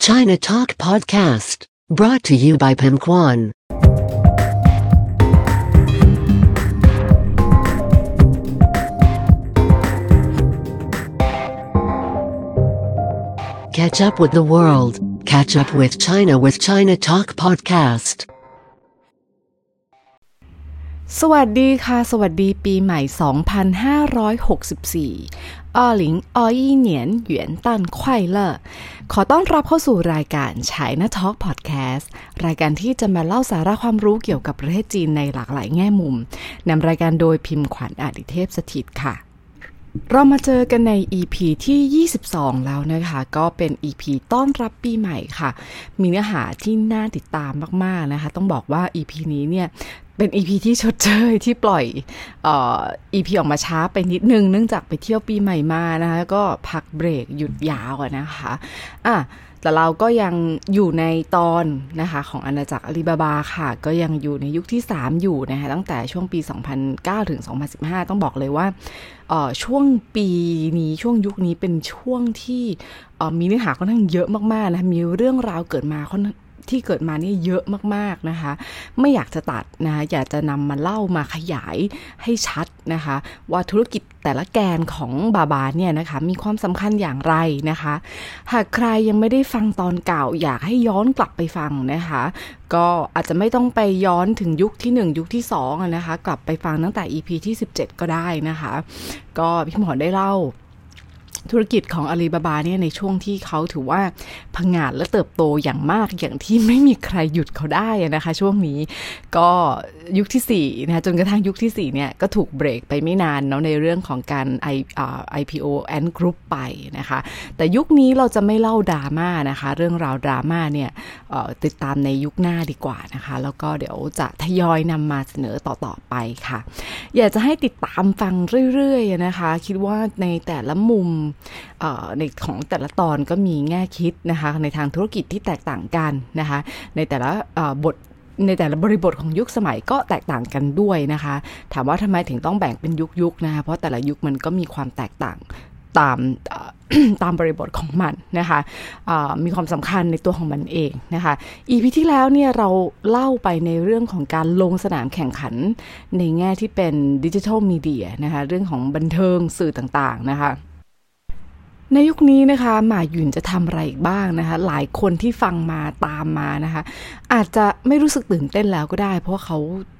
China Talk Podcast, brought to you by Pim Kwan. Catch up with the world, catch up with China with China Talk Podcast. สวัสดีค่ะ สวัสดีปีใหม่ 2564อ้อหลิงอ้อยี่เหนียนเหวียนตันควายเลอขอต้อนรับเข้าสู่รายการฉายนะทอล์กพอดแคสต์รายการที่จะมาเล่าสาระความรู้เกี่ยวกับประเทศจีนในหลากหลายแง่มุมนำรายการโดยพิมพ์ขวัญอาดิเทพสถิตค่ะ เรามาเจอกันใน EP ที่ 22 แล้วนะคะ ก็เป็น EP ต้อนรับปีใหม่ค่ะ มีเนื้อหาที่น่าติดตามมากๆนะคะ ต้องบอกว่า EP นี้เนี่ย เป็น EP ที่ชดเชยที่ปล่อยเอ่อ EP ออกมาช้าไปนิดนึง เนื่องจากไปเที่ยวปีใหม่มานะคะก็พักเบรกหยุดยาวนะคะอะแต่เราก็ยังอยู่ในตอนนะคะของอาณาจักรอาลีบาบาค่ะ ก็ยังอยู่ในยุคที่ 3 อยู่นะคะตั้งแต่ช่วงปี 2009 ถึง 2015 ต้องบอกเลยว่าช่วงปีนี้ช่วงยุคนี้เป็นช่วงที่มีเนื้อหาค่อนข้างเยอะมากๆนะคะมีเรื่องราวเกิดมาค่อน ที่เกิดมานี่เยอะมากๆนะคะ ไม่อยากจะตัดนะคะอยากจะนำมาเล่ามาขยายให้ชัดนะคะ ว่าธุรกิจแต่ละแกนของบาบาเนี่ยนะคะ มีความสำคัญอย่างไรนะคะ หากใครยังไม่ได้ฟังตอนเก่า อยากให้ย้อนกลับไปฟังนะคะ ก็อาจจะไม่ต้องไปย้อนถึงยุคที่ 1 ยุคที่2นะคะ กลับไปฟังตั้งแต่ EP ที่ 17 ก็ได้นะคะ ก็พี่หมอได้เล่า ธุรกิจของอาลีบาบาเนี่ยในช่วงที่เขาถือว่าพังงาดและเติบโตอย่างมากอย่างที่ไม่มีใครหยุดเขาได้นะคะ ช่วงนี้ก็ ยุคที่4นะคะจนกระทั่งยุคที่4เนี่ยก็ถูกเบรกไปไม่นานเนาะในเรื่องของการ I, uh, IPO and Group ไปนะคะ แต่ยุคนี้เราจะไม่เล่าดราม่านะคะ เรื่องราวดราม่าเนี่ยติดตามในยุคหน้าดีกว่านะคะ แล้วก็เดี๋ยวจะทยอยนำมาเสนอต่อ ๆ ไปค่ะ อยากจะให้ติดตามฟังเรื่อยๆนะคะ คิดว่าในแต่ละมุมในของแต่ละตอนก็มีแง่คิดนะคะ ในทางธุรกิจที่แตกต่างกันนะคะ ในแต่ละบท ในแต่ละบริบทของยุคสมัยก็แตกต่างกันด้วยนะคะ ถามว่าทำไมถึงต้องแบ่งเป็นยุคยุคนะคะเพราะแต่ละยุคมันก็มีความแตกต่างตามตามบริบทของมันนะคะมีความสำคัญในตัวของมันเองนะคะอีพีที่แล้วเนี่ยเราเล่าไปในเรื่องของการลงสนามแข่งขันในแง่ที่เป็นดิจิทัลมีเดียนะคะเรื่องของบันเทิงสื่อต่างๆนะคะ ในยุคนี้นะคะหมาหยุนจะทำอะไรอีกบ้างนะคะ หลายคนที่ฟังมาตามมานะคะ อาจจะไม่รู้สึกตื่นเต้นแล้วก็ได้ เพราะาเขา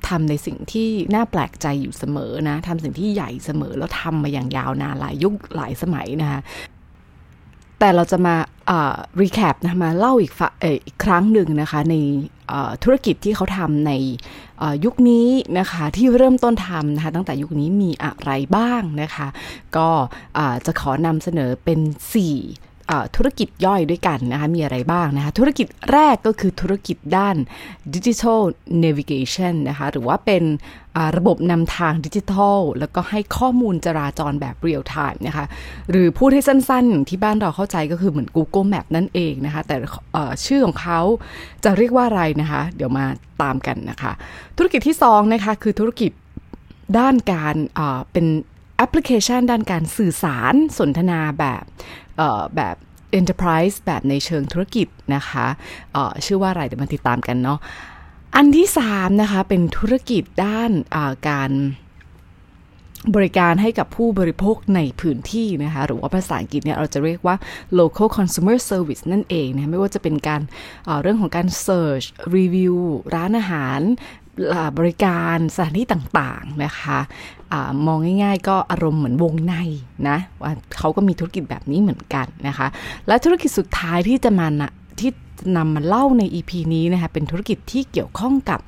ทำในสิ่งที่น่าแปลกใจอยู่เสมอนะทำสิ่งที่ใหญ่เสมอแล้วทำมาอย่างยาวนานหลายยุคหลายสมัยนะคะแต่เราจะมารีแคปนะมาเล่าอีกอีกครั้งหนึ่งนะคะในธุรกิจที่เขาทำใน ยุคนี้นะคะที่เริ่มต้นทำนะคะตั้งแต่ยุคนี้มีอะไรบ้างนะคะ ก็จะขอนำเสนอเป็น 4 ธุรกิจย่อยด้วยกันนะคะ มีอะไรบ้างนะคะ ธุรกิจแรกก็คือธุรกิจด้าน Digital Navigation นะคะ หรือว่าเป็นระบบนำทางดิจิทัล แล้วก็ให้ข้อมูลจราจรแบบเรียลไทม์นะคะ หรือพูดให้สั้นๆ ที่บ้านเราเข้าใจก็คือเหมือน Google Map นั่นเองนะคะ แต่ชื่อของเขาจะเรียกว่าอะไรนะคะ เดี๋ยวมาตามกันนะคะ ธุรกิจที่2นะคะคือธุรกิจด้านการเป็นแอปพลิเคชันด้านการสื่อสารสนทนาแบบ แบบ Enterprise แบบในเชิงธุรกิจนะคะชื่อว่าอะไรเดี๋ยวมาติดตามกันเนาะอันที่3นะคะเป็นธุรกิจด้านการบริการให้กับผู้บริโภคในพื้นที่นะคะหรือว่าภาษาอังกฤษเนี่ยเราจะเรียกว่า local consumer service นั่นเองนะไม่ว่าจะเป็นการเรื่องของการ search review ร้านอาหาร บริการสถานที่ต่างๆนะคะอมองง่าย ๆ ก็อารมณ์เหมือนวงในนะว่าเขาก็มีธุรกิจแบบนี้เหมือนกันนะคะ และธุรกิจสุดท้ายที่จะมาที่นำมาเล่าใน EP นี้นะคะเป็นธุรกิจที่เกี่ยวข้องกับ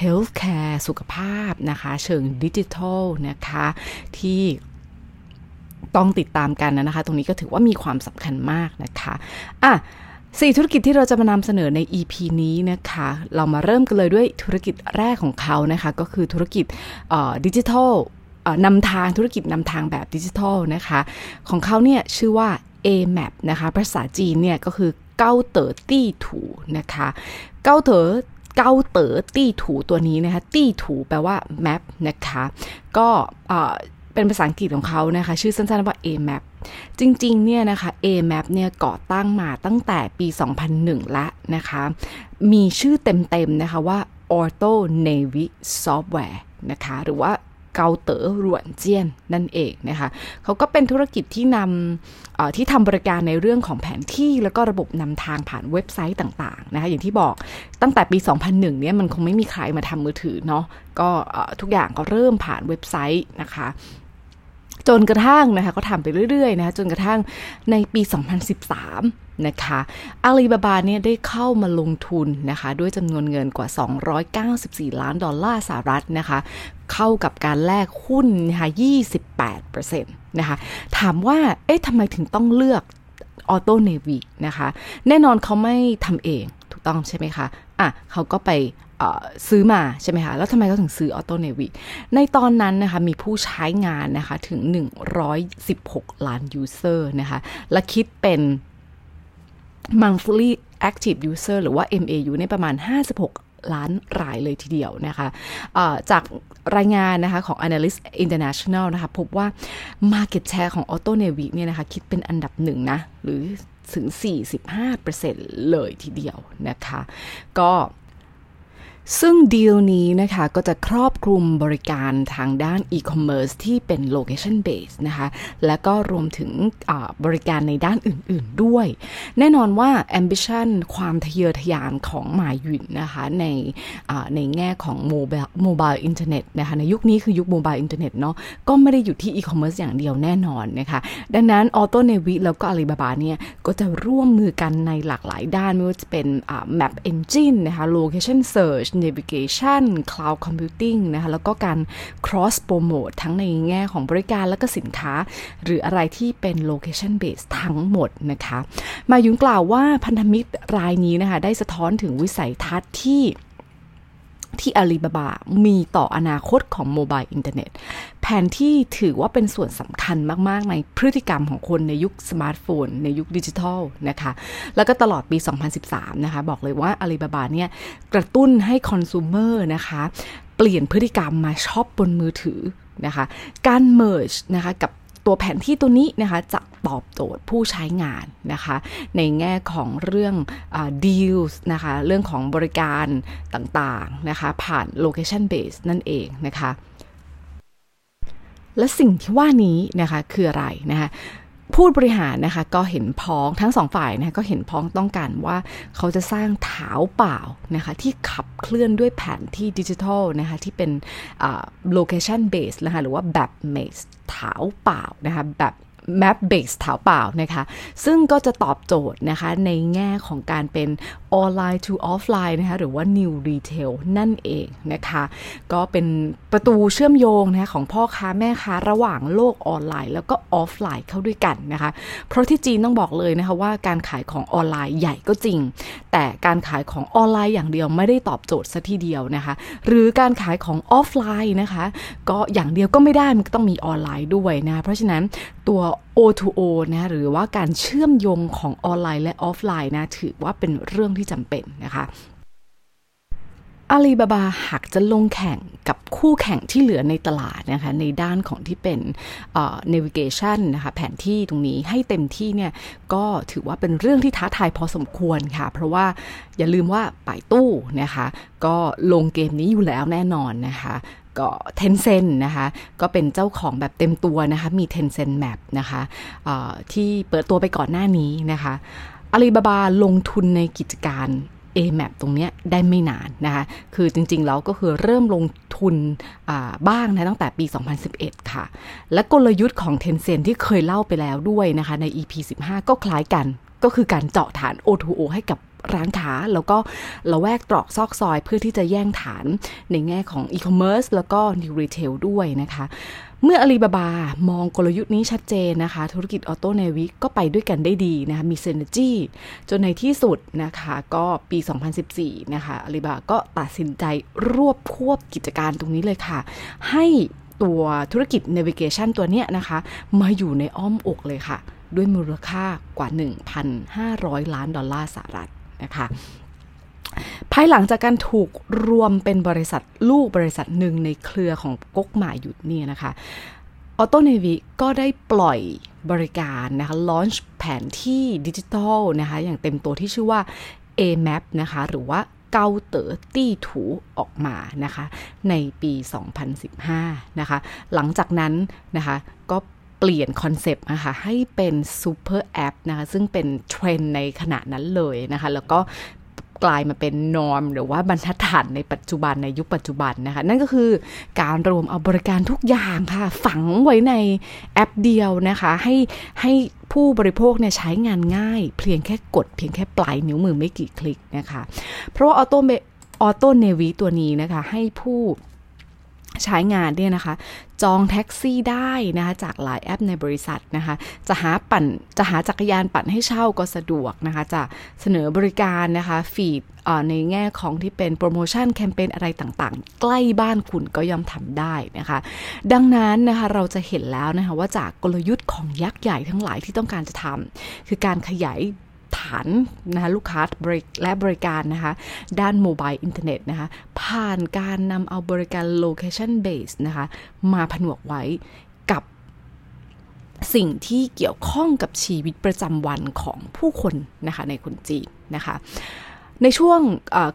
Healthcare สุขภาพนะคะเชิงดิจิทัลนะคะที่ต้องติดตามกันนะคะ ตรงนี้ก็ถือว่ามีความสำคัญมากนะคะอะ สี่ธุรกิจที่เราจะมานำเสนอใน EP นี้นะคะ เรามาเริ่มกันเลยด้วยธุรกิจแรกของเขานะคะ ก็คือธุรกิจดิจิทัลนำทางธุรกิจนำทางแบบดิจิทัลนะคะ ของเขาเนี่ยชื่อว่า AMAP นะคะ ภาษาจีนเนี่ยก็คือเก้าเต๋อตี้ถูนะคะเก้าเต๋อเก้าเต๋อตี้ถูตัวนี้นะคะตี้ถูแปลว่า map นะคะ ก็ เป็นภาษาอังกฤษของเขานะคะ ชื่อสั้นๆว่า AMAP จริงๆ เนี่ยนะคะ AMAP เนี่ยก่อตั้งมาตั้งแต่ปี 2001 ละนะคะ มีชื่อเต็มๆ นะคะว่า Auto Navy Software นะคะ หรือว่าเกาเต๋อรวนเจียนนั่นเองนะคะเขาก็เป็นธุรกิจที่นำที่ทำบริการในเรื่องของแผนที่แล้วก็ระบบนำทางผ่านเว็บไซต์ต่างๆนะคะอย่างที่บอกตั้งแต่ปี 2001 เนี่ยมันคงไม่มีใครมาทำมือถือเนาะก็ทุกอย่างก็เริ่มผ่านเว็บไซต์นะคะ จนกระทั่งนะคะก็ทำไปเรื่อยๆนะคะจนกระทั่งในปี 2013 นะคะอาลีบาบาเนี่ยได้เข้ามาลงทุนนะคะด้วยจำนวนเงินกว่า 294 ล้านดอลลาร์สหรัฐนะคะเข้ากับการแลกหุ้นนะคะ28%นะคะถามว่าเอ๊ะทำไมถึงต้องเลือกAutoNavi นะคะ แน่นอนเขาไม่ทำเองถูกต้องใช่ไหมคะ อะเขาก็ไป ซื้อมาใช่ไหมคะ แล้วทำไมเขาถึงซื้อ AutoNavi ในตอนนั้นนะคะมีผู้ใช้งานนะคะถึง 116 ล้าน user นะคะ และคิดเป็น monthly active user หรือว่า MAU ในประมาณ 56ล้านรายเลยทีเดียวนะคะ จากรายงานนะคะของ Analysys International นะคะพบว่า Market Share ของ Auto n a v i เนี่ยนะคะคิดเป็นอันดับหนึ่งนะหรือถึง 45%เลยทีเดียวนะคะ ก็ ซึ่งดีลนี้นะคะก็จะครอบคลุมบริการทางด้านอีคอมเมิร์ซที่เป็น location base นะคะ และก็รวมถึงบริการในด้านอื่น ๆด้วย แน่นอนว่า ambition ความทะเยอทะยานของหม่าหยุนนะคะในในแง่ของ mobile mobile internet นะคะในยุคนี้คือยุค mobile internet เนาะก็ไม่ได้อยู่ที่อีคอมเมิร์ซอย่างเดียวแน่นอนนะคะ ดังนั้น AutoNavi แล้วก็อาลีบาบาเนี่ย ก็จะร่วมมือกันในหลากหลายด้านไม่ว่าจะเป็น map engine นะคะ location search navigation cloud computing นะคะแล้วก็การ cross promote ทั้งในแง่ของบริการและก็สินค้า หรืออะไรที่เป็น location base ทั้งหมดนะคะ หม่าหยุนกล่าวว่าพันธมิตรรายนี้นะคะได้สะท้อนถึงวิสัยทัศน์ที่ ที่อาลีบาบา มีต่ออนาคตของ mobile internet แผนที่ถือว่าเป็นส่วนสำคัญมาก ๆ ในพฤติกรรมของคนในยุคสมาร์ทโฟน ในยุคดิจิทัลนะคะ แล้วก็ตลอดปี 2013 นะคะ บอกเลยว่าอาลีบาบาเนี่ยกระตุ้นให้ consumer นะคะ เปลี่ยนพฤติกรรมมาช็อปบนมือถือนะคะ การ merge นะคะกับ ตัวแผนที่ตัวนี้นะคะจะตอบโจทย์ผู้ใช้งานนะคะ ในแง่ของเรื่องอ deals นะคะ เรื่องของบริการต่างๆนะคะ ผ่าน location base นั่นเองนะคะ และสิ่งที่ว่านี้นะคะคืออะไรนะคะผู้บริหารนะคะก็เห็นพ้องทั้งสองฝ่ายนะคะก็เห็นพ้องต้องการว่าเขาจะสร้างเท้าเปล่านะคะที่ขับเคลื่อนด้วยแผนที่ดิจิทัลนะคะที่เป็น location base นะคะหรือว่าแบบ base ท้าเปล่านะคะแบบ Map Base เถาเป่านะคะ ซึ่งก็จะตอบโจทย์นะคะในแง่ของการเป็นออนไลน์ to ออฟไลน์นะคะหรือว่า New Retail นั่นเองนะคะ ก็เป็นประตูเชื่อมโยงนะคะของพ่อค้าแม่ค้าระหว่างโลกออนไลน์ แล้วก็ออฟไลน์เข้าด้วยกันนะคะ เพราะที่จีนต้องบอกเลยนะคะว่าการขายของออนไลน์ใหญ่ก็จริง แต่การขายของออนไลน์อย่างเดียวไม่ได้ตอบโจทย์ซะทีเดียวนะคะ หรือการขายของออฟไลน์นะคะ ก็อย่างเดียวก็ไม่ได้มันก็ต้องมีออนไลน์ด้วยนะะเพราะฉะนั้นตัว O2O นะหรือว่าการเชื่อมโยงของออนไลน์และออฟไลน์นะถือว่าเป็นเรื่องที่จำเป็นนะคะอาลีบาบาหากจะลงแข่งกับคู่แข่งที่เหลือในตลาดนะคะในด้านของที่เป็น navigation นะคะแผนที่ตรงนี้ให้เต็มที่เนี่ยก็ถือว่าเป็นเรื่องที่ท้าทายพอสมควรค่ะ เพราะว่าอย่าลืมว่าป่ายตู้นะคะก็ลงเกมนี้อยู่แล้วแน่นอนนะคะ ก็เทนเซนนะคะก็เป็นเจ้าของแบบเต็มตัวนะคะมี Tencent Map นะคะที่เปิดตัวไปก่อนหน้านี้นะคะอาลีบาบาลงทุนในกิจการ AMAP ตรงนี้ได้ไม่นานนะคะ คือจริงๆ แล้วก็คือเริ่มลงทุนบ้างนะตั้งแต่ปี 2011 ค่ะ และกลยุทธ์ของ Tencent ที่เคยเล่าไปแล้วด้วยนะคะใน EP 15 ก็คล้ายกันก็คือการเจาะฐาน O2O ให้กับ ร้านค้าแล้วก็ละแวกตรอกซอกซอย เพื่อที่จะแย่งฐานในแง่ของอีคอมเมิร์ซแล้วก็ new retail ด้วยนะคะ เมื่ออาลีบาบามองกลยุทธ์นี้ชัดเจนนะคะ ธุรกิจ AutoNavi ก็ไปด้วยกันได้ดีนะคะ มี synergy จนในที่สุดนะคะก็ปี 2014 นะคะอาลีบาก็ตัดสินใจรวบควบกิจการตรงนี้เลยค่ะ ให้ตัวธุรกิจ Navigation ตัวเนี้ยนะคะ มาอยู่ในอ้อมอกเลยค่ะ ด้วยมูลค่ากว่า 1,500 ล้านดอลลาร์สหรัฐ นะคะภายหลังจากการถูกรวมเป็นบริษัทลูกบริษัทหนึ่งในเครือของก๊กหมาหยุดนี่นะคะออโตเนวิก็ได้ปล่อยบริการนะคะ launch แผนที่ดิจิทัลนะคะ อย่างเต็มตัวที่ชื่อว่า AMAP นะคะ หรือว่าเกาเต๋อตี้ถูออกมานะคะ ในปี 2015 นะคะ หลังจากนั้นนะคะ ก็ เปลี่ยนคอนเซปต์นะคะให้เป็นซูเปอร์แอปนะคะซึ่งเป็นเทรนด์ในขณะนั้นเลยนะคะ แล้วก็กลายมาเป็น norm หรือว่าบรรทัดฐานในปัจจุบันในยุคปัจจุบันนะคะ นั่นก็คือการรวมเอาบริการทุกอย่างค่ะ ฝังไว้ในแอปเดียวนะคะ ให้ให้ผู้บริโภคเนี่ยใช้งานง่าย เพียงแค่กดเพียงแค่ปลายนิ้วมือไม่กี่คลิกนะคะ เพราะว่า Auto AutoNavi ตัวนี้นะคะ ให้ผู้ ใช้งานเนี่ยนะคะ จองแท็กซี่ได้นะคะจากหลายแอปในบริษัทนะคะ จะหาปั่นจะหาจักรยานปั่นให้เช่าก็สะดวกนะคะ จะเสนอบริการนะคะ feed ในแง่ของที่เป็นโปรโมชั่นแคมเปญอะไรต่างๆ ใกล้บ้านคุณก็ย่อมทำได้นะคะ ดังนั้นนะคะเราจะเห็นแล้วนะคะว่าจากกลยุทธ์ของยักษ์ใหญ่ทั้งหลายที่ต้องการจะทำคือการขยาย ฐานนะคะลูกค้าและบริการนะคะ ด้านโมบายอินเทอร์เน็ตนะคะ ผ่านการนำเอาบริการ location base นะคะ มาผนวกไว้กับสิ่งที่เกี่ยวข้องกับชีวิตประจำวันของผู้คนนะคะในคนจีนนะคะในช่วง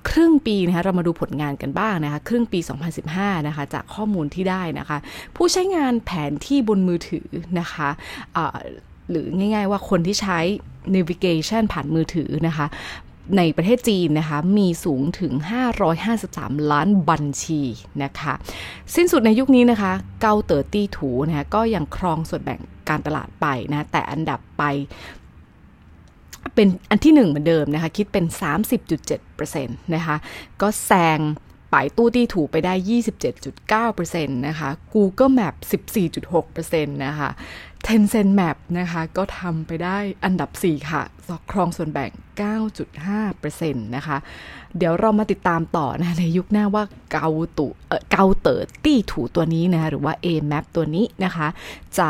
ครึ่งปีนะคะเรามาดูผลงานกันบ้างนะคะ ครึ่งปี 2015 นะคะ จากข้อมูลที่ได้นะคะ ผู้ใช้งานแผนที่บนมือถือนะคะหรือง่ายๆว่าคนที่ใช้ navigation ผ่านมือถือนะคะ ในประเทศจีนนะคะ มีสูงถึง 553 ล้านบัญชีนะคะ สิ้นสุดในยุคนี้นะคะ เกาเตอร์ตี้ถูนะคะก็ยังครองส่วนแบ่งการตลาดไปนะ แต่อันดับไปเป็นอันที่หนึ่งเหมือนเดิมนะคะ คิดเป็น 30.7%นะคะ ก็แซง ป่ายตู้ตี้ถูไปได้ 27.9%นะคะ Google Map 14.6%นะคะ Tencent Map นะคะ ก็ทำไปได้อันดับ 4 ค่ะครองส่วนแบ่ง 9.5%นะคะ เดี๋ยวเรามาติดตามต่อนะในยุคหน้าว่าเกาตุเออเกาเตอร์ตี้ถูตัวนี้นะคะหรือว่า A Map ตัวนี้นะคะ จะ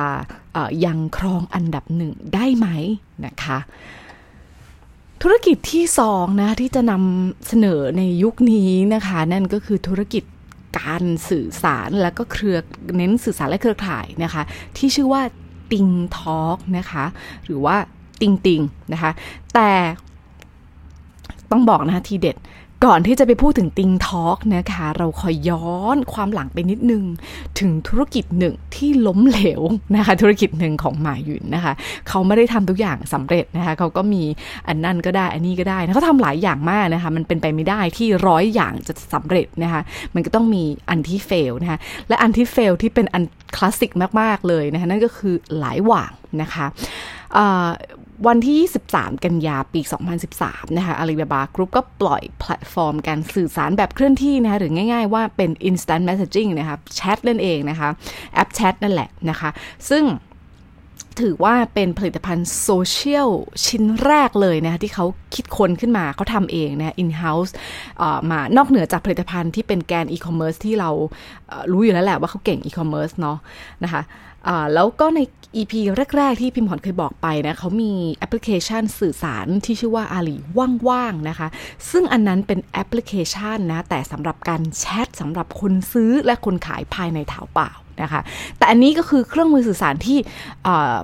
ยังครองอันดับหนึ่งได้ไหมนะคะ ธุรกิจที่สองนะที่จะนำเสนอในยุคนี้นะคะ นั่นก็คือธุรกิจการสื่อสารและก็เครือเน้นสื่อสารและเครือข่ายนะคะ ที่ชื่อว่าติงทอล์กนะคะ หรือว่าติงติงนะคะ แต่ต้องบอกนะคะทีเด็ด ก่อนที่จะไปพูดถึงติงทอกนะคะ เราคอย้อนความหลังไปนิดนึง ถึงธุรกิจหนึ่งที่ล้มเหลวนะคะ ธุรกิจหนึ่งของหมาหยุนนะคะ เขาไม่ได้ทำทุกอย่างสำเร็จนะคะ เขาก็มีอันนั่นก็ได้อันนี้ก็ได้นะเขาทำหลายอย่างมากนะคะ มันเป็นไปไม่ได้ที่ร้อยอย่างจะสำเร็จนะคะ มันก็ต้องมีอันที่ fail นะคะ และอันที่ fail ที่เป็นอันคลาสสิกมาก ๆ เลยนะคะ นั่นก็คือไหลหว่างนะคะ วันที่ 23 กันยาปี 2013 นะคะอาลีบาบากรุ๊ปก็ปล่อยแพลตฟอร์มการสื่อสารแบบเคลื่อนที่นะคะ หรือง่ายๆว่าเป็น instant messaging นะคะแชทนั่นเองนะคะ แอปแชทนั่นแหละนะคะ ซึ่งถือว่าเป็นผลิตภัณฑ์โซเชียลชิ้นแรกเลยนะคะที่เขาคิดค้นขึ้นมาเขาทำเองนะ in house มานอกเหนือจากผลิตภัณฑ์ที่เป็นแกนอีคอมเมิร์ซที่เรารู้อยู่แล้วแหละว่าเขาเก่งอีคอมเมิร์ซเนาะนะคะ แล้วก็ใน EP แรก ๆ ที่พิมพ์ขวัญเคยบอกไปนะเขามีแอปพลิเคชันสื่อสารที่ชื่อว่าอาลีว่างว่างนะคะ ซึ่งอันนั้นเป็นแอปพลิเคชันนะ แต่สำหรับการแชทสำหรับคนซื้อและคนขายภายในเถาเป่านะคะ แต่อันนี้ก็คือเครื่องมือสื่อสารที่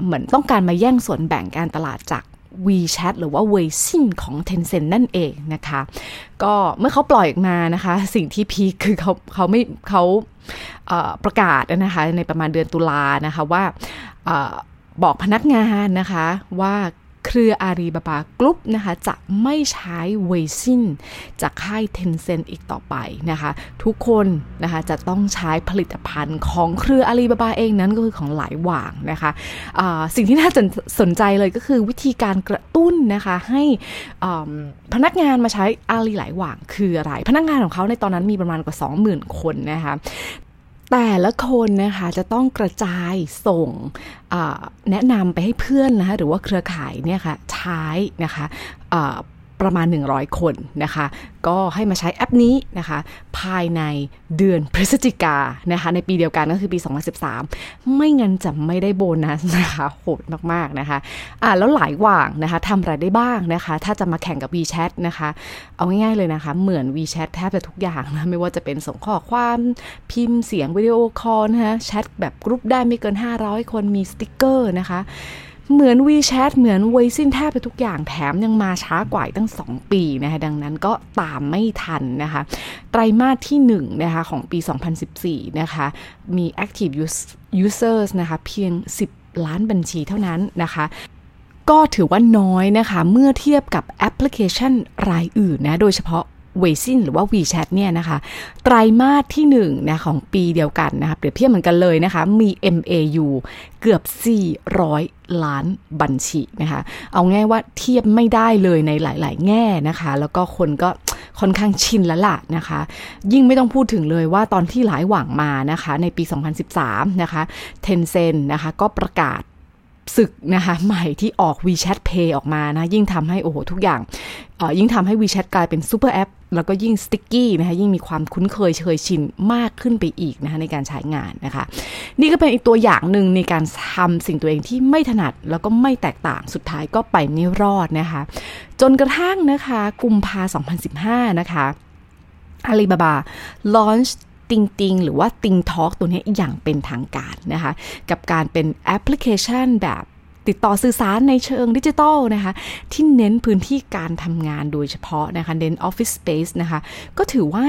เหมือนต้องการมาแย่งส่วนแบ่งการตลาดจาก WeChat หรือว่า Weixin ของ Tencent นั่นเองนะคะ ก็เมื่อเขาปล่อยออกมานะคะ สิ่งที่พีคือเขาเขาไม่เขาประกาศนะคะในประมาณเดือนตุลานะคะว่าบอกพนักงานนะคะว่า เครืออารีบาบากรุ๊ปนะคะจะไม่ใช้เวซินจากค่ายเทนเซนอีกต่อไปนะคะทุกคนนะคะจะต้องใช้ผลิตภัณฑ์ของเครืออาลีบาบาเองนั้นก็คือของหลายหว่างนะคะะสิ่งที่น่าสนใจเลยก็คือวิธีการกระตุ้นนะคะให้พนักงานมาใช้อาลีหลายหว่างคืออะไร พนักงานของเขาในตอนนั้นมีประมาณกว่า 20,000 คนนะคะ แต่ละคนนะคะจะต้องกระจายส่งแนะนำไปให้เพื่อนนะคะหรือว่าเครือข่ายเนี่ยค่ะใช้นะคะ ประมาณ 100 คนนะคะ ก็ให้มาใช้แอปนี้นะคะ ภายในเดือนพฤศจิกานะคะ ในปีเดียวกันก็คือปี 2013 ไม่งั้นจะไม่ได้โบนัสนะคะโหดมากๆนะคะอ่าแล้วไหลหว่างนะคะทำอะไรได้บ้างนะคะ ถ้าจะมาแข่งกับ WeChat นะคะ เอาง่ายๆเลยนะคะ เหมือน WeChat แทบจะทุกอย่างนะ ไม่ว่าจะเป็นส่งข้อความพิมพ์เสียงวิดีโอคอลนะคะแชทแบบกรุ๊ปได้ไม่เกิน 500 คนมีสติกเกอร์นะคะ เหมือน WeChat เหมือนเวซินแทบไปทุกอย่างแถมยังมาช้ากว่าตั้ง 2 ปีนะคะดังนั้นก็ตามไม่ทันนะคะไตรมาสที่1นะคะของปี 2014 นะคะมี active users นะคะเพียง 10 ล้านบัญชีเท่านั้นนะคะก็ถือว่าน้อยนะคะ เมื่อเทียบกับแอปพลิเคชันรายอื่นนะ โดยเฉพาะ เวซินหรือว่า WeChat เนี่ยนะคะ ไตรมาสที่1นะของปีเดียวกันนะคะเปรียบเทียบเหมือนกันเลยนะคะ มี MAU เกือบ 400 ล้านบัญชีนะคะ เอาง่ายว่าเทียบไม่ได้เลยในหลาย ๆ แง่นะคะ แล้วก็คนก็ค่อนข้างชินแล้วล่ะนะคะ ยิ่งไม่ต้องพูดถึงเลยว่าตอนที่ไหลหว่างมานะคะ ในปี 2013 นะคะ Tencent นะคะ ก็ประกาศ ศึกนะคะใหม่ที่ออก WeChat Pay ออกมานะ ยิ่งทำให้โอ้โหทุกอย่างยิ่งทำให้ WeChat กลายเป็นซูเปอร์แอปแล้วก็ยิ่ง sticky นะคะยิ่งมีความคุ้นเคยเคยชินมากขึ้นไปอีกนะคะในการใช้งานนะคะ นี่ก็เป็นอีกตัวอย่างหนึ่งในการทำสิ่งตัวเองที่ไม่ถนัดแล้วก็ไม่แตกต่างสุดท้ายก็ไปไม่รอดนะคะ จนกระทั่งนะคะกุมภา2015 นะคะอาลีบาบา launch ติงติงหรือว่าติงทอ k ตัวนี้อย่างเป็นทางการนะคะ กับการเป็นแอปพลิเคชันแบบติดต่อสื่อสารในเชิงดิจิทัลนะคะ ที่เน้นพื้นที่การทำงานโดยเฉพาะนะคะ เน้นออฟฟิศสเปซนะคะ ก็ถือว่า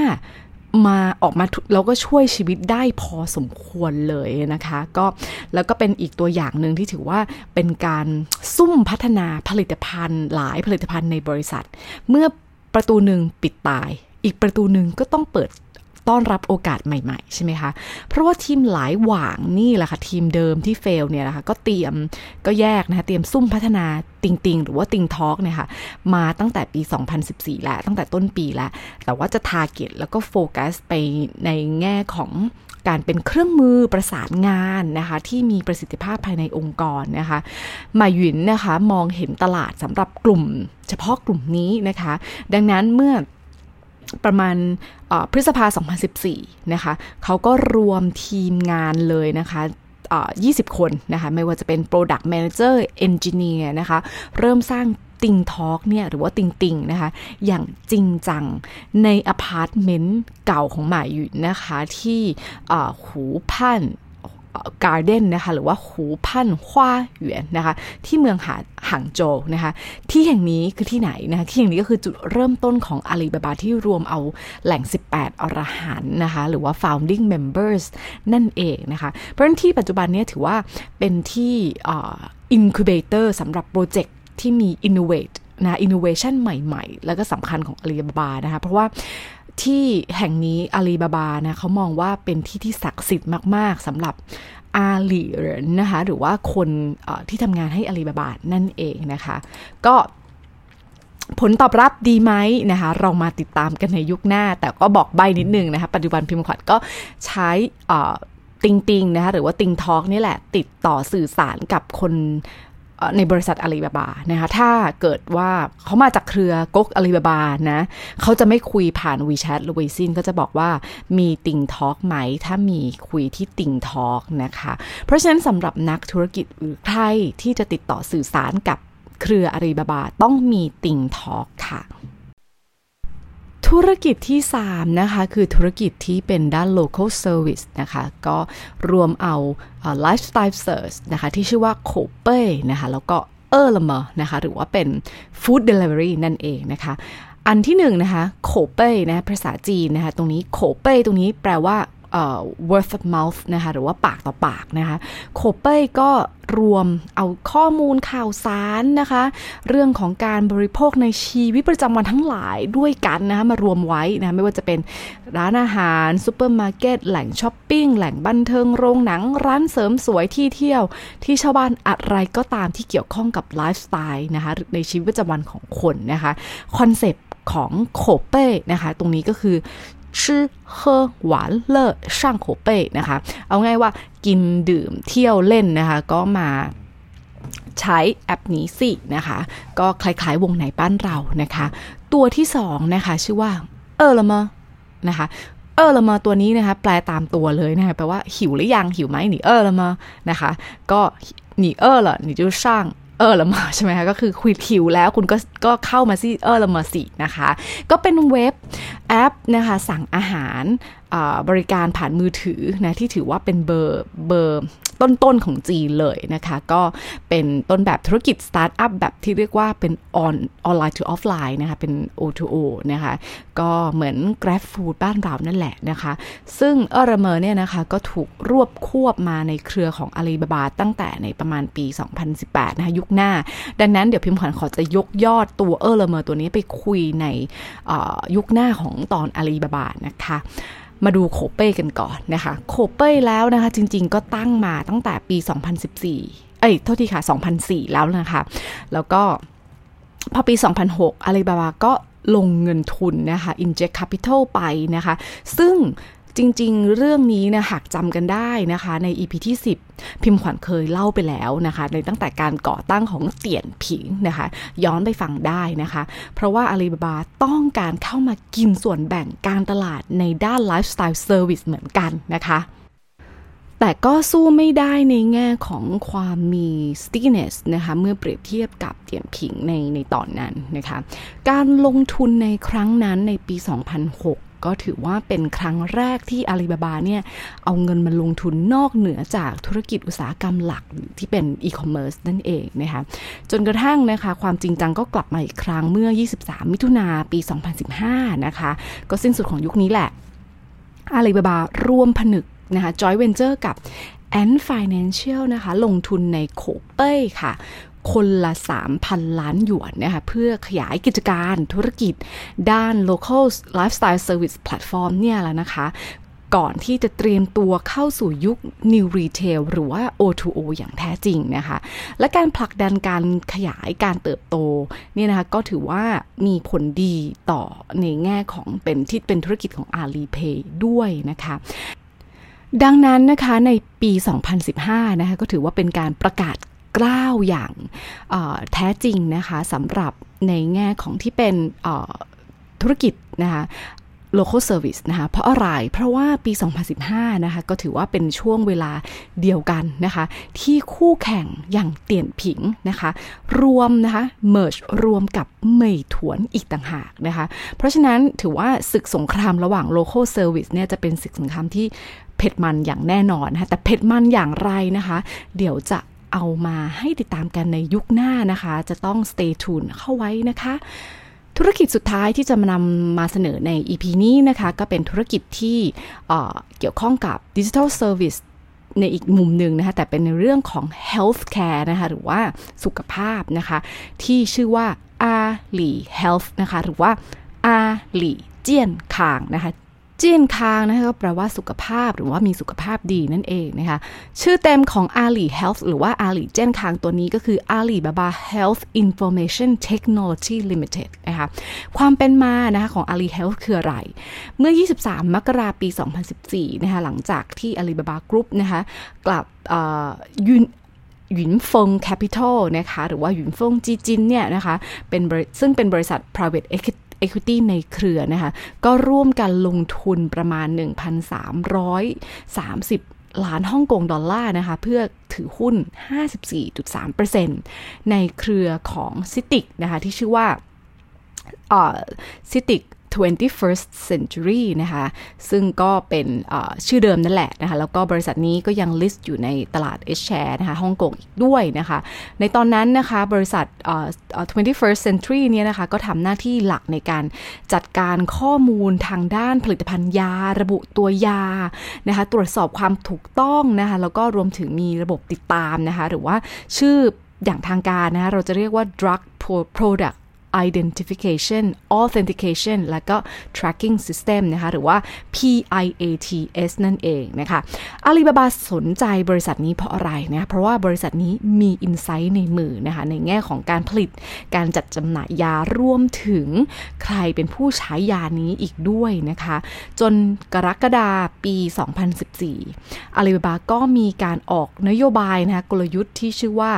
มาออกมาแล้วก็ช่วยชีวิตได้พอสมควรเลยนะคะ ก็แล้วก็เป็นอีกตัวอย่างหนึ่งที่ถือว่าเป็นการซุ่มพัฒนาผลิตภัณฑ์ หลายผลิตภัณฑ์ในบริษัท เมื่อประตูหนึ่งปิดตาย อีกประตูหนึ่งก็ต้องเปิด ต้อนรับโอกาสใหม่ๆ ใช่ไหมคะ เพราะว่าทีมหลายหว่างนี่แหละค่ะ ทีมเดิมที่เฟลเนี่ยนะคะก็เตรียมก็แยกนะคะเตรียมซุ่มพัฒนาติงติงหรือว่าติงทอกเนี่ยค่ะมาตั้งแต่ปี 2014 แล้ว ตั้งแต่ต้นปีแล้ว แต่ว่าจะทาร์เก็ตแล้วก็โฟกัสไปในแง่ของการเป็นเครื่องมือประสานงานนะคะ ที่มีประสิทธิภาพภายในองค์กรนะคะ มาหยินนะคะมองเห็นตลาดสำหรับกลุ่ม เฉพาะกลุ่มนี้นะคะ ดังนั้นเมื่อ ประมาณพฤษภา 2014 นะคะเขาก็รวมทีมงานเลยนะคะ20 คนนะคะ ไม่ว่าจะเป็น Product Manager Engineer นะคะ เริ่มสร้างติงทอ l k เนี่ย หรือว่าติงติงนะคะ อย่างจริงจังในอพาร์ตเมนต์เก่าของหม่าหยุนนะคะ ที่หูพัน Garden นะคะหรือว่าหูพันฮวาเหวียนนะคะที่เมืองหางหางโจวนะคะที่แห่งนี้คือที่ไหนนะคะที่แห่งนี้ก็คือจุดเริ่มต้นของอาลีบาบาที่รวมเอาเหล่า 18 อรหันต์นะคะหรือว่า founding members นั่นเองนะคะเพราะฉะนั้นที่ปัจจุบันนี้ถือว่าเป็นที่ incubator สำหรับโปรเจกต์ที่มี innovate นะ innovation ใหม่ ๆ แล้วก็สำคัญของอาลีบาบานะคะเพราะว่า ที่แห่งนี้อาลีบาบานะเขามองว่าเป็นที่ที่ศักดิ์สิทธิ์มาก ๆสำหรับอาลีนะคะหรือว่าคนที่ทำงานให้อาลีบาบานั่นเองนะคะ ก็ผลตอบรับดีไหมนะคะ เรามาติดตามกันในยุคหน้า แต่ก็บอกใบนิดนึงนะคะ ปัจจุบันพิมพ์ขวัญก็ใช้ติงติงนะคะหรือว่าติงทอกนี่แหละ ติดต่อสื่อสารกับคน ในบริษัทอาลีบาบานะคะถ้าเกิดว่าเขามาจากเครือก๊กอาลีบาบานะเขาจะไม่คุยผ่านวีแชทหรือวีซินก็จะบอกว่ามีติ่งทอล์กไหม ถ้ามีคุยที่ติ่งทอล์กนะคะ เพราะฉะนั้นสำหรับนักธุรกิจหรือใครที่จะติดต่อสื่อสารกับเครืออาลีบาบา ต้องมีติ่งทอล์กค่ะ ธุรกิจที่ 3 นะคะ คือธุรกิจที่เป็นด้าน local service นะคะ ก็รวมเอา lifestyle search นะคะ ที่ชื่อว่าโคเป้นะคะ แล้วก็เออร์ลเมนะคะ หรือว่าเป็น food delivery นั่นเองนะคะ อันที่หนึ่งนะคะโคเป้นะภาษาจีนนะคะ ตรงนี้โคเป้ตรงนี้แปลว่า word of mouth นะคะหรือว่าปากต่อปากนะคะโคเป้ก็รวมเอาข้อมูลข่าวสารนะคะ เรื่องของการบริโภคในชีวิตประจำวันทั้งหลายด้วยกันนะคะมารวมไว้นะไม่ว่าจะเป็นร้านอาหารซูเปอร์มาร์เก็ตแหล่งช้อปปิ้งแหล่งบันเทิงโรงหนัง ร้านเสริมสวยที่เที่ยว ที่ชาวบ้านอะไรก็ตามที่เกี่ยวข้องกับไลฟ์สไตล์นะคะในชีวิตประจำวันของคนนะคะคอนเซปต์ของโข่วเปยนะคะ ตรงนี้ก็คือ 吃喝玩乐上口碑นะคะ เอาง่ายว่ากินดื่มเที่ยวเล่นนะคะ ก็มาใช้แอปนี้สินะคะ ก็คล้ายๆวงไหนบ้านเรานะคะ ตัวที่สองนะคะชื่อว่า เออละมนะคะเออละมาตัวนี้นะคะแปลตามตัวเลยนะคะแปลว่าหิวหรือยังหิวไหมหนีเออละมานะคะ ก็หนีเออละหนีจะสร้าง เออละมาใช่ไหมคะก็คือคุยหิวแล้วคุณก็ก็เข้ามาที่เออละมาสินะคะ ก็เป็นเว็บแอปนะคะสั่งอาหารบริการผ่านมือถือนะที่ถือว่าเป็นเบอร์เบอร์ ต้นๆของจีนเลยนะคะ ก็เป็นต้นแบบธุรกิจสตาร์ทอัพแบบที่เรียกว่าเป็นออนออนไลน์ to ออฟไลน์นะคะ เป็น O2O นะคะ ก็เหมือน Grab Food บ้านเรานั่นแหละนะคะ ซึ่ง Ele.me เนี่ยนะคะก็ถูกรวบควบมาในเครือของอาลีบาบาตั้งแต่ในประมาณปี 2018 นะคะ ยุคหน้า ดังนั้นเดี๋ยวพิมพ์ขวัญขอจะยกยอดตัว Ele.me ตัวนี้ไปคุยในยุคหน้าของตอนอาลีบาบานะคะ มาดูโคเป้กันก่อนนะคะ โคเป้แล้วนะคะจริงๆก็ตั้งมาตั้งแต่ปี 2014 เอ้ยโทษทีค่ะ 2004 แล้วนะคะ แล้วก็พอปี 2006อาลีบาบาก็ลงเงินทุนนะคะ inject capital ไปนะคะ ซึ่ง จริงๆ เรื่องนี้นะหากจำกันได้นะคะ ใน EP ที่ 10 พิมพ์ขวัญเคยเล่าไปแล้วนะคะ ในตั้งแต่การก่อตั้งของเตี่ยนผิงนะคะ ย้อนไปฟังได้นะคะ เพราะว่าอาลีบาบาต้องการเข้ามากินส่วนแบ่งการตลาดในด้าน lifestyle service เหมือนกันนะคะแต่ก็สู้ไม่ได้ในแง่ของความมี stickiness นะคะเมื่อเปรียบเทียบกับเตียนผิงในในตอนนั้นนะคะการลงทุนในครั้งนั้นในปี 2006 ก็ถือว่าเป็นครั้งแรกที่อาลีบาบาเนี่ยเอาเงินมาลงทุนนอกเหนือจากธุรกิจอุตสาหกรรมหลักที่เป็นอีคอมเมิร์ซนั่นเองนะคะจนกระทั่งนะคะความจริงจังก็กลับมาอีกครั้งเมื่อ 23 มิถุนาปี 2015 นะคะก็สิ้นสุดของยุคนี้แหละอาลีบาบาร่วมผนึกนะคะจอยเวนเจอร์กับ Ant Financial นะคะลงทุนใน Koubei ค่ะ คนละ 3,000 ล้านหยวนนะคะเพื่อขยายกิจการธุรกิจด้าน local lifestyle service platform เนี่ยแหละนะคะ ก่อนที่จะเตรียมตัวเข้าสู่ยุค New Retail หรือว่า O2O อย่างแท้จริงนะคะ และการผลักดันการขยายการเติบโตเนี่ยนะคะก็ถือว่ามีผลดีต่อในแง่ของเป็นที่เป็นธุรกิจของ Alipay ด้วยนะคะดังนั้นนะคะในปี 2015 นะคะก็ถือว่าเป็นการประกาศ กล้าวอย่างแท้จริงนะคะสำหรับในแง่ของที่เป็นธุรกิจนะคะ local service นะคะ เพราะอะไร เพราะว่าปี 2015 นะคะ ก็ถือว่าเป็นช่วงเวลาเดียวกันนะคะ ที่คู่แข่งอย่างเตียนผิงนะคะ รวมนะคะ merge รวมกับเมยถวนอีกต่างหากนะคะ เพราะฉะนั้นถือว่าศึกสงครามระหว่าง local service เนี่ยจะเป็นศึกสงครามที่เผ็ดมันอย่างแน่นอนนะคะแต่เผ็ดมันอย่างไรนะคะ เดี๋ยวจะ เอามาให้ติดตามกันในยุคหน้านะคะ จะต้อง stay tuned เข้าไว้นะคะ ธุรกิจสุดท้ายที่จะมานำมาเสนอใน EP นี้นะคะ ก็เป็นธุรกิจที่เกี่ยวข้องกับ Digital Service ในอีกมุมหนึ่งนะคะแต่เป็นในเรื่องของ healthcare นะคะหรือว่าสุขภาพนะคะ ที่ชื่อว่าอาหลี Health นะคะ หรือว่าอาหลีเจียนคางนะคะ จีนคางนะคะก็แปลว่าสุขภาพหรือว่ามีสุขภาพดีนั่นเองนะคะ ชื่อเต็มของ Ali Health หรือว่า Ali เจนคางตัวนี้ก็คือ Alibaba Health Information Technology Limited นะคะ ความเป็นมานะคะของ Ali Health คืออะไร เมื่อ 23 มกราปี 2014 นะคะหลังจากที่ Alibaba Group นะคะกับหยุนหยุนฟง Capital นะคะหรือว่าหยุนฟงจีจินเนี่ยนะคะเป็นซึ่งเป็นบริษัท private equity ในเครือนะคะ ก็ร่วมกันลงทุนประมาณ 1,330 ล้านฮ่องกงดอลลาร์นะคะ เพื่อถือหุ้น 54.3%ในเครือของซิติกนะคะ ที่ชื่อว่าซิติก 21st century นะคะ ซึ่งก็เป็นชื่อเดิมนั่นแหละนะคะ แล้วก็บริษัทนี้ก็ยังลิสต์อยู่ในตลาด H share นะคะฮ่องกงอีกด้วยนะคะ ในตอนนั้นนะคะบริษัท 21st century เนี่ยนะคะ ก็ทำหน้าที่หลักในการจัดการข้อมูลทางด้านผลิตภัณฑ์ยา ระบุตัวยานะคะ ตรวจสอบความถูกต้องนะคะ แล้วก็รวมถึงมีระบบติดตามนะคะ หรือว่าชื่ออย่างทางการนะคะเราจะเรียกว่า drug product Identification Authentication และก็ Tracking System นะคะ หรือว่า PIATS นั่นเองนะคะอาลีบาบาสนใจบริษัทนี้เพราะอะไรนะเพราะว่าบริษัทนี้มีอินไซต์ในมือนะคะในแง่ของการผลิต การจัดจำหน่ายยารวมถึงใครเป็นผู้ใช้ยานี้อีกด้วยนะคะ จนกรกฎาปี 2014อาลีบาบาก็มีการออกนโยบายนะคะกลยุทธ์ที่ชื่อว่า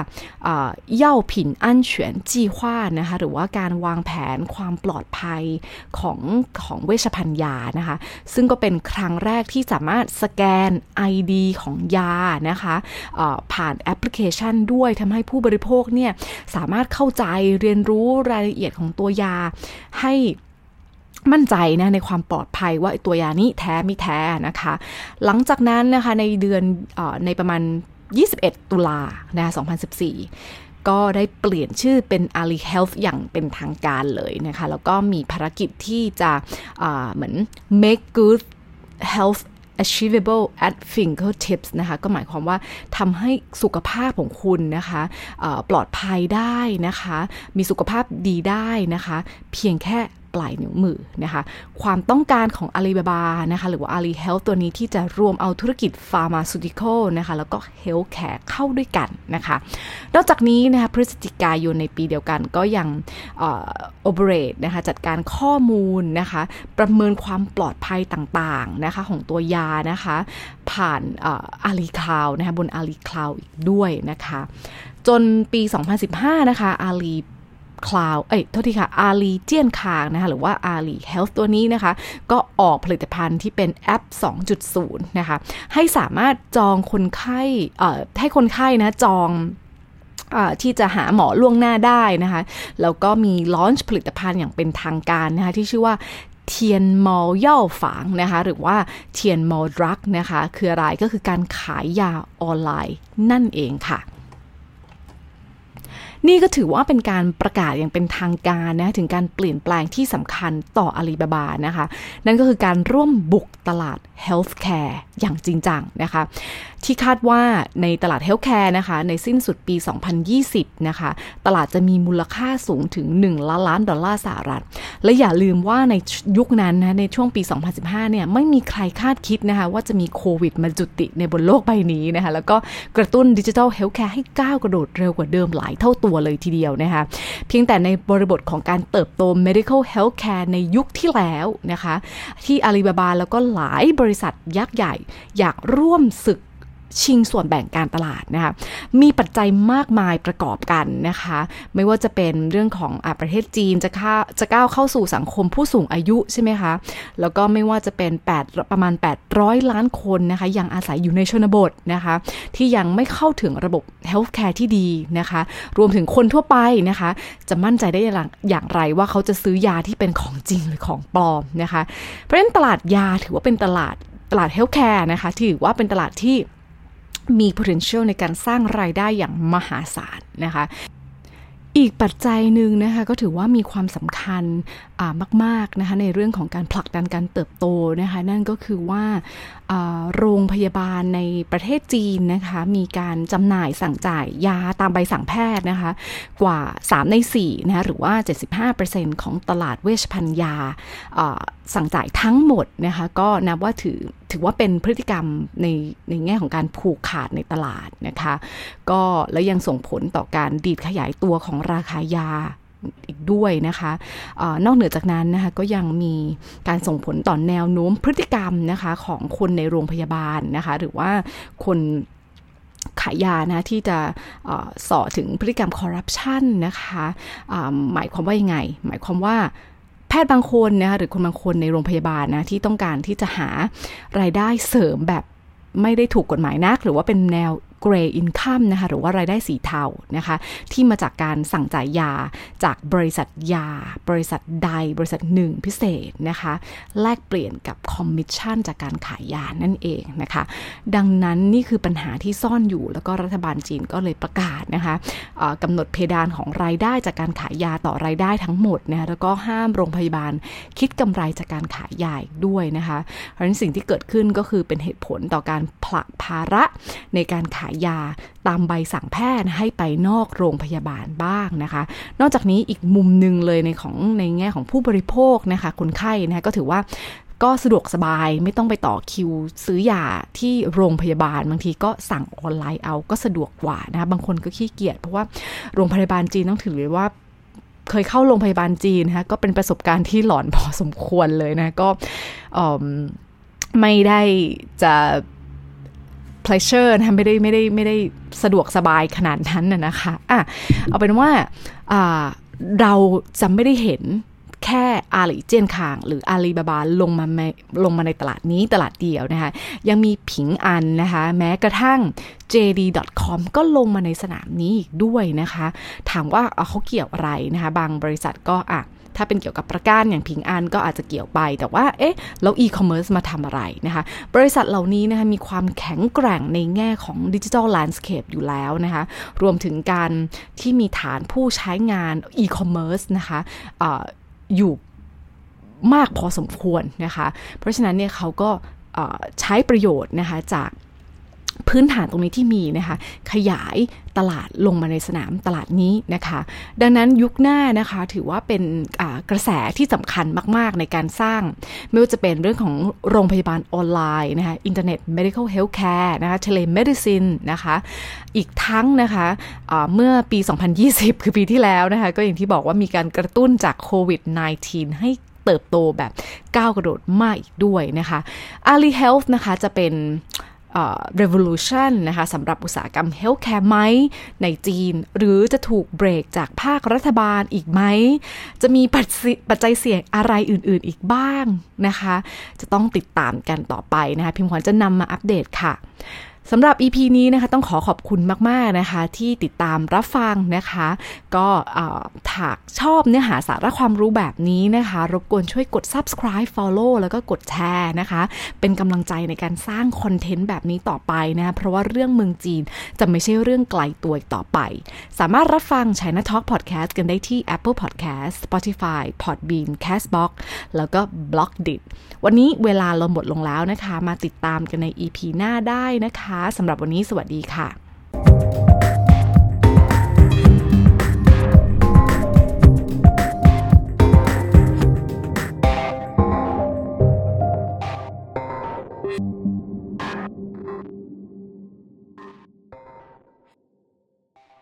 เย่าผินอันเฉียนจีฮวานะคะหรือว่าการวางแผนความปลอดภัยของของเวชภัณฑ์ยานะคะ ซึ่งก็เป็นครั้งแรกที่สามารถสแกน ID ของยานะคะผ่านแอปพลิเคชันด้วยทำให้ผู้บริโภคเนี่ยสามารถเข้าใจเรียนรู้รายละเอียดของตัวยาให้มั่นใจนะในความปลอดภัยว่าตัวยานี้แท้ไม่แท้นะคะ หลังจากนั้นนะคะในเดือนอในประมาณ 21 ตุลานะ2014 ก็ได้เปลี่ยนชื่อเป็น Ali Health อย่างเป็นทางการเลยนะคะ แล้วก็มีภารกิจที่จะเหมือน make good health achievable at fingertips นะคะ ก็หมายความว่าทำให้สุขภาพของคุณนะคะปลอดภัยได้นะคะ มีสุขภาพดีได้นะคะ เพียงแค่ ปลายนิ้วมือนะคะ ความต้องการของ Alibaba นะคะ หรือว่า Ali Health ตัวนี้ที่จะรวมเอาธุรกิจ Pharmaceutical นะคะ แล้วก็ Healthcare เข้าด้วยกันนะคะ นอกจากนี้นะคะพฤศจิกายนในปีเดียวกันก็ยัง operate นะคะ จัดการข้อมูลนะคะ ประเมินความปลอดภัยต่างๆนะคะของตัวยานะคะ ผ่านอาลีคลาวนะคะบนอาลีคลาวอีกด้วยนะคะ จนปี 2015 นะคะ Ali Cloud เอ้ยโทษทีค่ะอาลีเจียนคางนะคะหรือว่า Ali Health ตัวนี้นะคะ ก็ออกผลิตภัณฑ์ที่เป็นแอป 2.0 นะคะ ให้สามารถจองคนไข้เอ่อให้คนไข้นะจองที่จะหาหมอล่วงหน้าได้นะคะ แล้วก็มี launch ผลิตภัณฑ์อย่างเป็นทางการนะคะที่ชื่อว่าเทียนมอลย่าฝางนะคะหรือว่าเทียนมอล Drug นะคะ คืออะไรก็คือการขายยาออนไลน์นั่นเองค่ะ นี่ก็ถือว่าเป็นการประกาศอย่างเป็นทางการนะถึงการเปลี่ยนแปลงที่สำคัญต่ออาลีบาบานะคะ นั่นก็คือการร่วมบุกตลาด healthcare อย่างจริงจังนะคะ ที่คาดว่าในตลาด healthcare นะคะ ในสิ้นสุดปี 2020 นะคะ ตลาดจะมีมูลค่าสูงถึง 1 ล้านล้านดอลลาร์สหรัฐ และอย่าลืมว่าในยุคนั้นนะ ในช่วงปี 2015 เนี่ย ไม่มีใครคาดคิดนะคะ ว่าจะมีโควิดมาจุติในบนโลกใบนี้นะคะ แล้วก็กระตุ้น digital healthcare ให้ก้าวกระโดดเร็วกว่าเดิมหลายเท่าตัวเลยทีเดียวนะคะ เพียงแต่ในบริบทของการเติบโต medical healthcare ในยุคที่แล้วนะคะ ที่อาลีบาบาแล้วก็หลายบริริษัทยักษ์ใหญ่ อยากร่วมศึก ชิงส่วนแบ่งการตลาดนะคะมีปัจจัยมากมายประกอบกันนะคะ ไม่ว่าจะเป็นเรื่องของอประเทศจีนจะข้าจะก้าวเข้าสู่สังคมผู้สูงอายุใช่ไหมคะแล้วก็ไม่ว่าจะเป็น 8 ประมาณ 800 ล้านคนนะคะยังอาศัยอยู่ในชนบทนะคะที่ยังไม่เข้าถึงระบบ healthcare ที่ดีนะคะรวมถึงคนทั่วไปนะคะจะมั่นใจได้อย่างไรว่าเขาจะซื้อยาที่เป็นของจริงหรือของปลอมนะคะเพราะฉะนั้นตลาดยาถือว่าเป็นตลาดตลาด healthcare นะคะถือว่าเป็นตลาดที่ มี potential ในการสร้างรายได้อย่างมหาศาลนะคะ อีกปัจจัยหนึ่งนะคะก็ถือว่ามีความสำคัญมากๆนะคะในเรื่องของการผลักดันการเติบโตนะคะนั่นก็คือว่าโรงพยาบาลในประเทศจีนนะคะ มีการจำหน่ายสั่งจ่ายยาตามใบสั่งแพทย์นะคะ กว่า 3 ใน4นะคะหรือว่า 75%ของตลาดเวชภัณฑ์ยาสั่งจ่ายทั้งหมดนะคะ ก็นับว่าถือถือว่าเป็นพฤติกรรมในในแง่ของการผูกขาดในตลาดนะคะ ก็แล้วยังส่งผลต่อการดีดขยายตัวของราคายา อีกด้วยนะคะอนอกเหนือจากนั้นนะคะก็ยังมีการส่งผลต่อแนวโน้มพฤติกรรมนะคะของคนในโรงพยาบาลนะคะหรือว่าคนขายยานะที่จะสอถึงพฤติกรรมคอร์รัปชันนะคะหมายความว่ายังไง หมายความว่าแพทย์บางคนนะคะหรือคนบางคนในโรงพยาบาลนะที่ต้องการที่จะหารายได้เสริมแบบไม่ได้ถูกกฎหมายนัก หรือว่าเป็นแนว gray income นะคะหรือว่ารายได้สีเทานะคะที่มาจากการสั่งจ่ายยาจากบริษัทยา บริษัทใดบริษัทหนึ่งพิเศษนะคะแลกเปลี่ยนกับคอมมิชชั่นจากการขายยานั่นเองนะคะดังนั้นนี่คือปัญหาที่ซ่อนอยู่แล้วก็รัฐบาลจีนก็เลยประกาศนะคะกำหนดเพดานของรายได้จากการขายยาต่อรายได้ทั้งหมดนะคะแล้วก็ห้ามโรงพยาบาลคิดกำไรจากการขายยาด้วยนะคะเพราะฉะนั้นสิ่งที่เกิดขึ้นก็คือเป็นเหตุผลต่อการผลักภาระในการขายยาตามใบสั่งแพทย์ให้ไปนอกโรงพยาบาลบ้างนะคะ นอกจากนี้อีกมุมหนึ่งเลยในของในแง่ของผู้บริโภคนะคะคนไข้นะคะก็ถือว่าก็สะดวกสบายไม่ต้องไปต่อคิวซื้อยาที่โรงพยาบาล บางทีก็สั่งออนไลน์เอาก็สะดวกกว่านะคะบางคนก็ขี้เกียจเพราะว่าโรงพยาบาลจีนต้องถือเลยว่าเคยเข้าโรงพยาบาลจีนนะคะก็เป็นประสบการณ์ที่หลอนพอสมควรเลยนะ ก็ไม่ได้จะ pleasure นะไม่ได้ไม่ได้ไม่ได้สะดวกสบายขนาดนั้นนะนะคะอะเอาเป็นว่าเราจะไม่ได้เห็นแค่อาลีเจียนคาง หรืออาลีบาบาลงมาลงมาในตลาดนี้ตลาดเดียวนะคะ ยังมีผิงอันนะคะ แม้กระทั่ง JD.com ก็ลงมาในสนามนี้อีกด้วยนะคะ ถามว่าเขาเกี่ยวอะไรนะคะ บางบริษัทก็อะ ถ้าเป็นเกี่ยวกับประกันอย่างพิงอันก็อาจจะเกี่ยวไป แต่ว่าเอ๊ะแล้วอีคอมเมิร์ซมาทำอะไรนะคะบริษัทเหล่านี้นะคะมีความแข็งแกร่งในแง่ของ digital landscape อยู่แล้วนะคะรวมถึงการที่มีฐานผู้ใช้งานอีคอมเมิร์ซนะคะะอยู่มากพอสมควรนะคะ เพราะฉะนั้นเนี่ยเขาก็ใช้ประโยชน์นะคะจาก พื้นฐานตรงนี้ที่มีนะคะ ขยายตลาดลงมาในสนามตลาดนี้นะคะ ดังนั้นยุคหน้านะคะถือว่าเป็นกระแสที่สำคัญมาก ๆ ในการสร้าง ไม่ว่าจะเป็นเรื่องของโรงพยาบาลออนไลน์นะคะอินเทอร์เน็ต medical health care นะคะ telemedicine นะคะอีกทั้งนะคะะเมื่อปี 2020 คือปีที่แล้วนะคะ ก็อย่างที่บอกว่ามีการกระตุ้นจากโควิด -19 ให้เติบโตแบบก้าวกระโดดมากอีกด้วยนะคะ Ali Health นะคะจะเป็น revolution นะคะสำหรับอุตสาหกรรม healthcare ไหมในจีน หรือจะถูกเบรกจากภาครัฐบาลอีกไหม จะมีปัจจัยเสี่ยงอะไรอื่นๆอีกบ้างนะคะ จะต้องติดตามกันต่อไปนะคะ พิมพ์ขวัญจะนำมาอัปเดตค่ะ สำหรับ EP นี้นะคะต้องขอขอบคุณมาก ๆ นะคะ ที่ติดตามรับฟังนะคะ ก็ถากชอบเนื้อหาสาระความรู้แบบนี้นะคะ รบกวนช่วยกด subscribe follow แล้วก็กดแชร์นะคะ เป็นกำลังใจในการสร้างคอนเทนต์แบบนี้ต่อไปนะะเพราะว่าเรื่องเมืองจีนจะไม่ใช่เรื่องไกลตัวอีกต่อไป สามารถรับฟัง China Talk Podcast กันได้ที่ Apple Podcast Spotify Podbean Castbox แล้วก็ b l o g d i t วันนี้เวลาเราหมดลงแล้วนะคะ มาติดตามกันใน EP หน้าได้นะคะนะคะสำหรับวันนี้สวัสดีค่ะ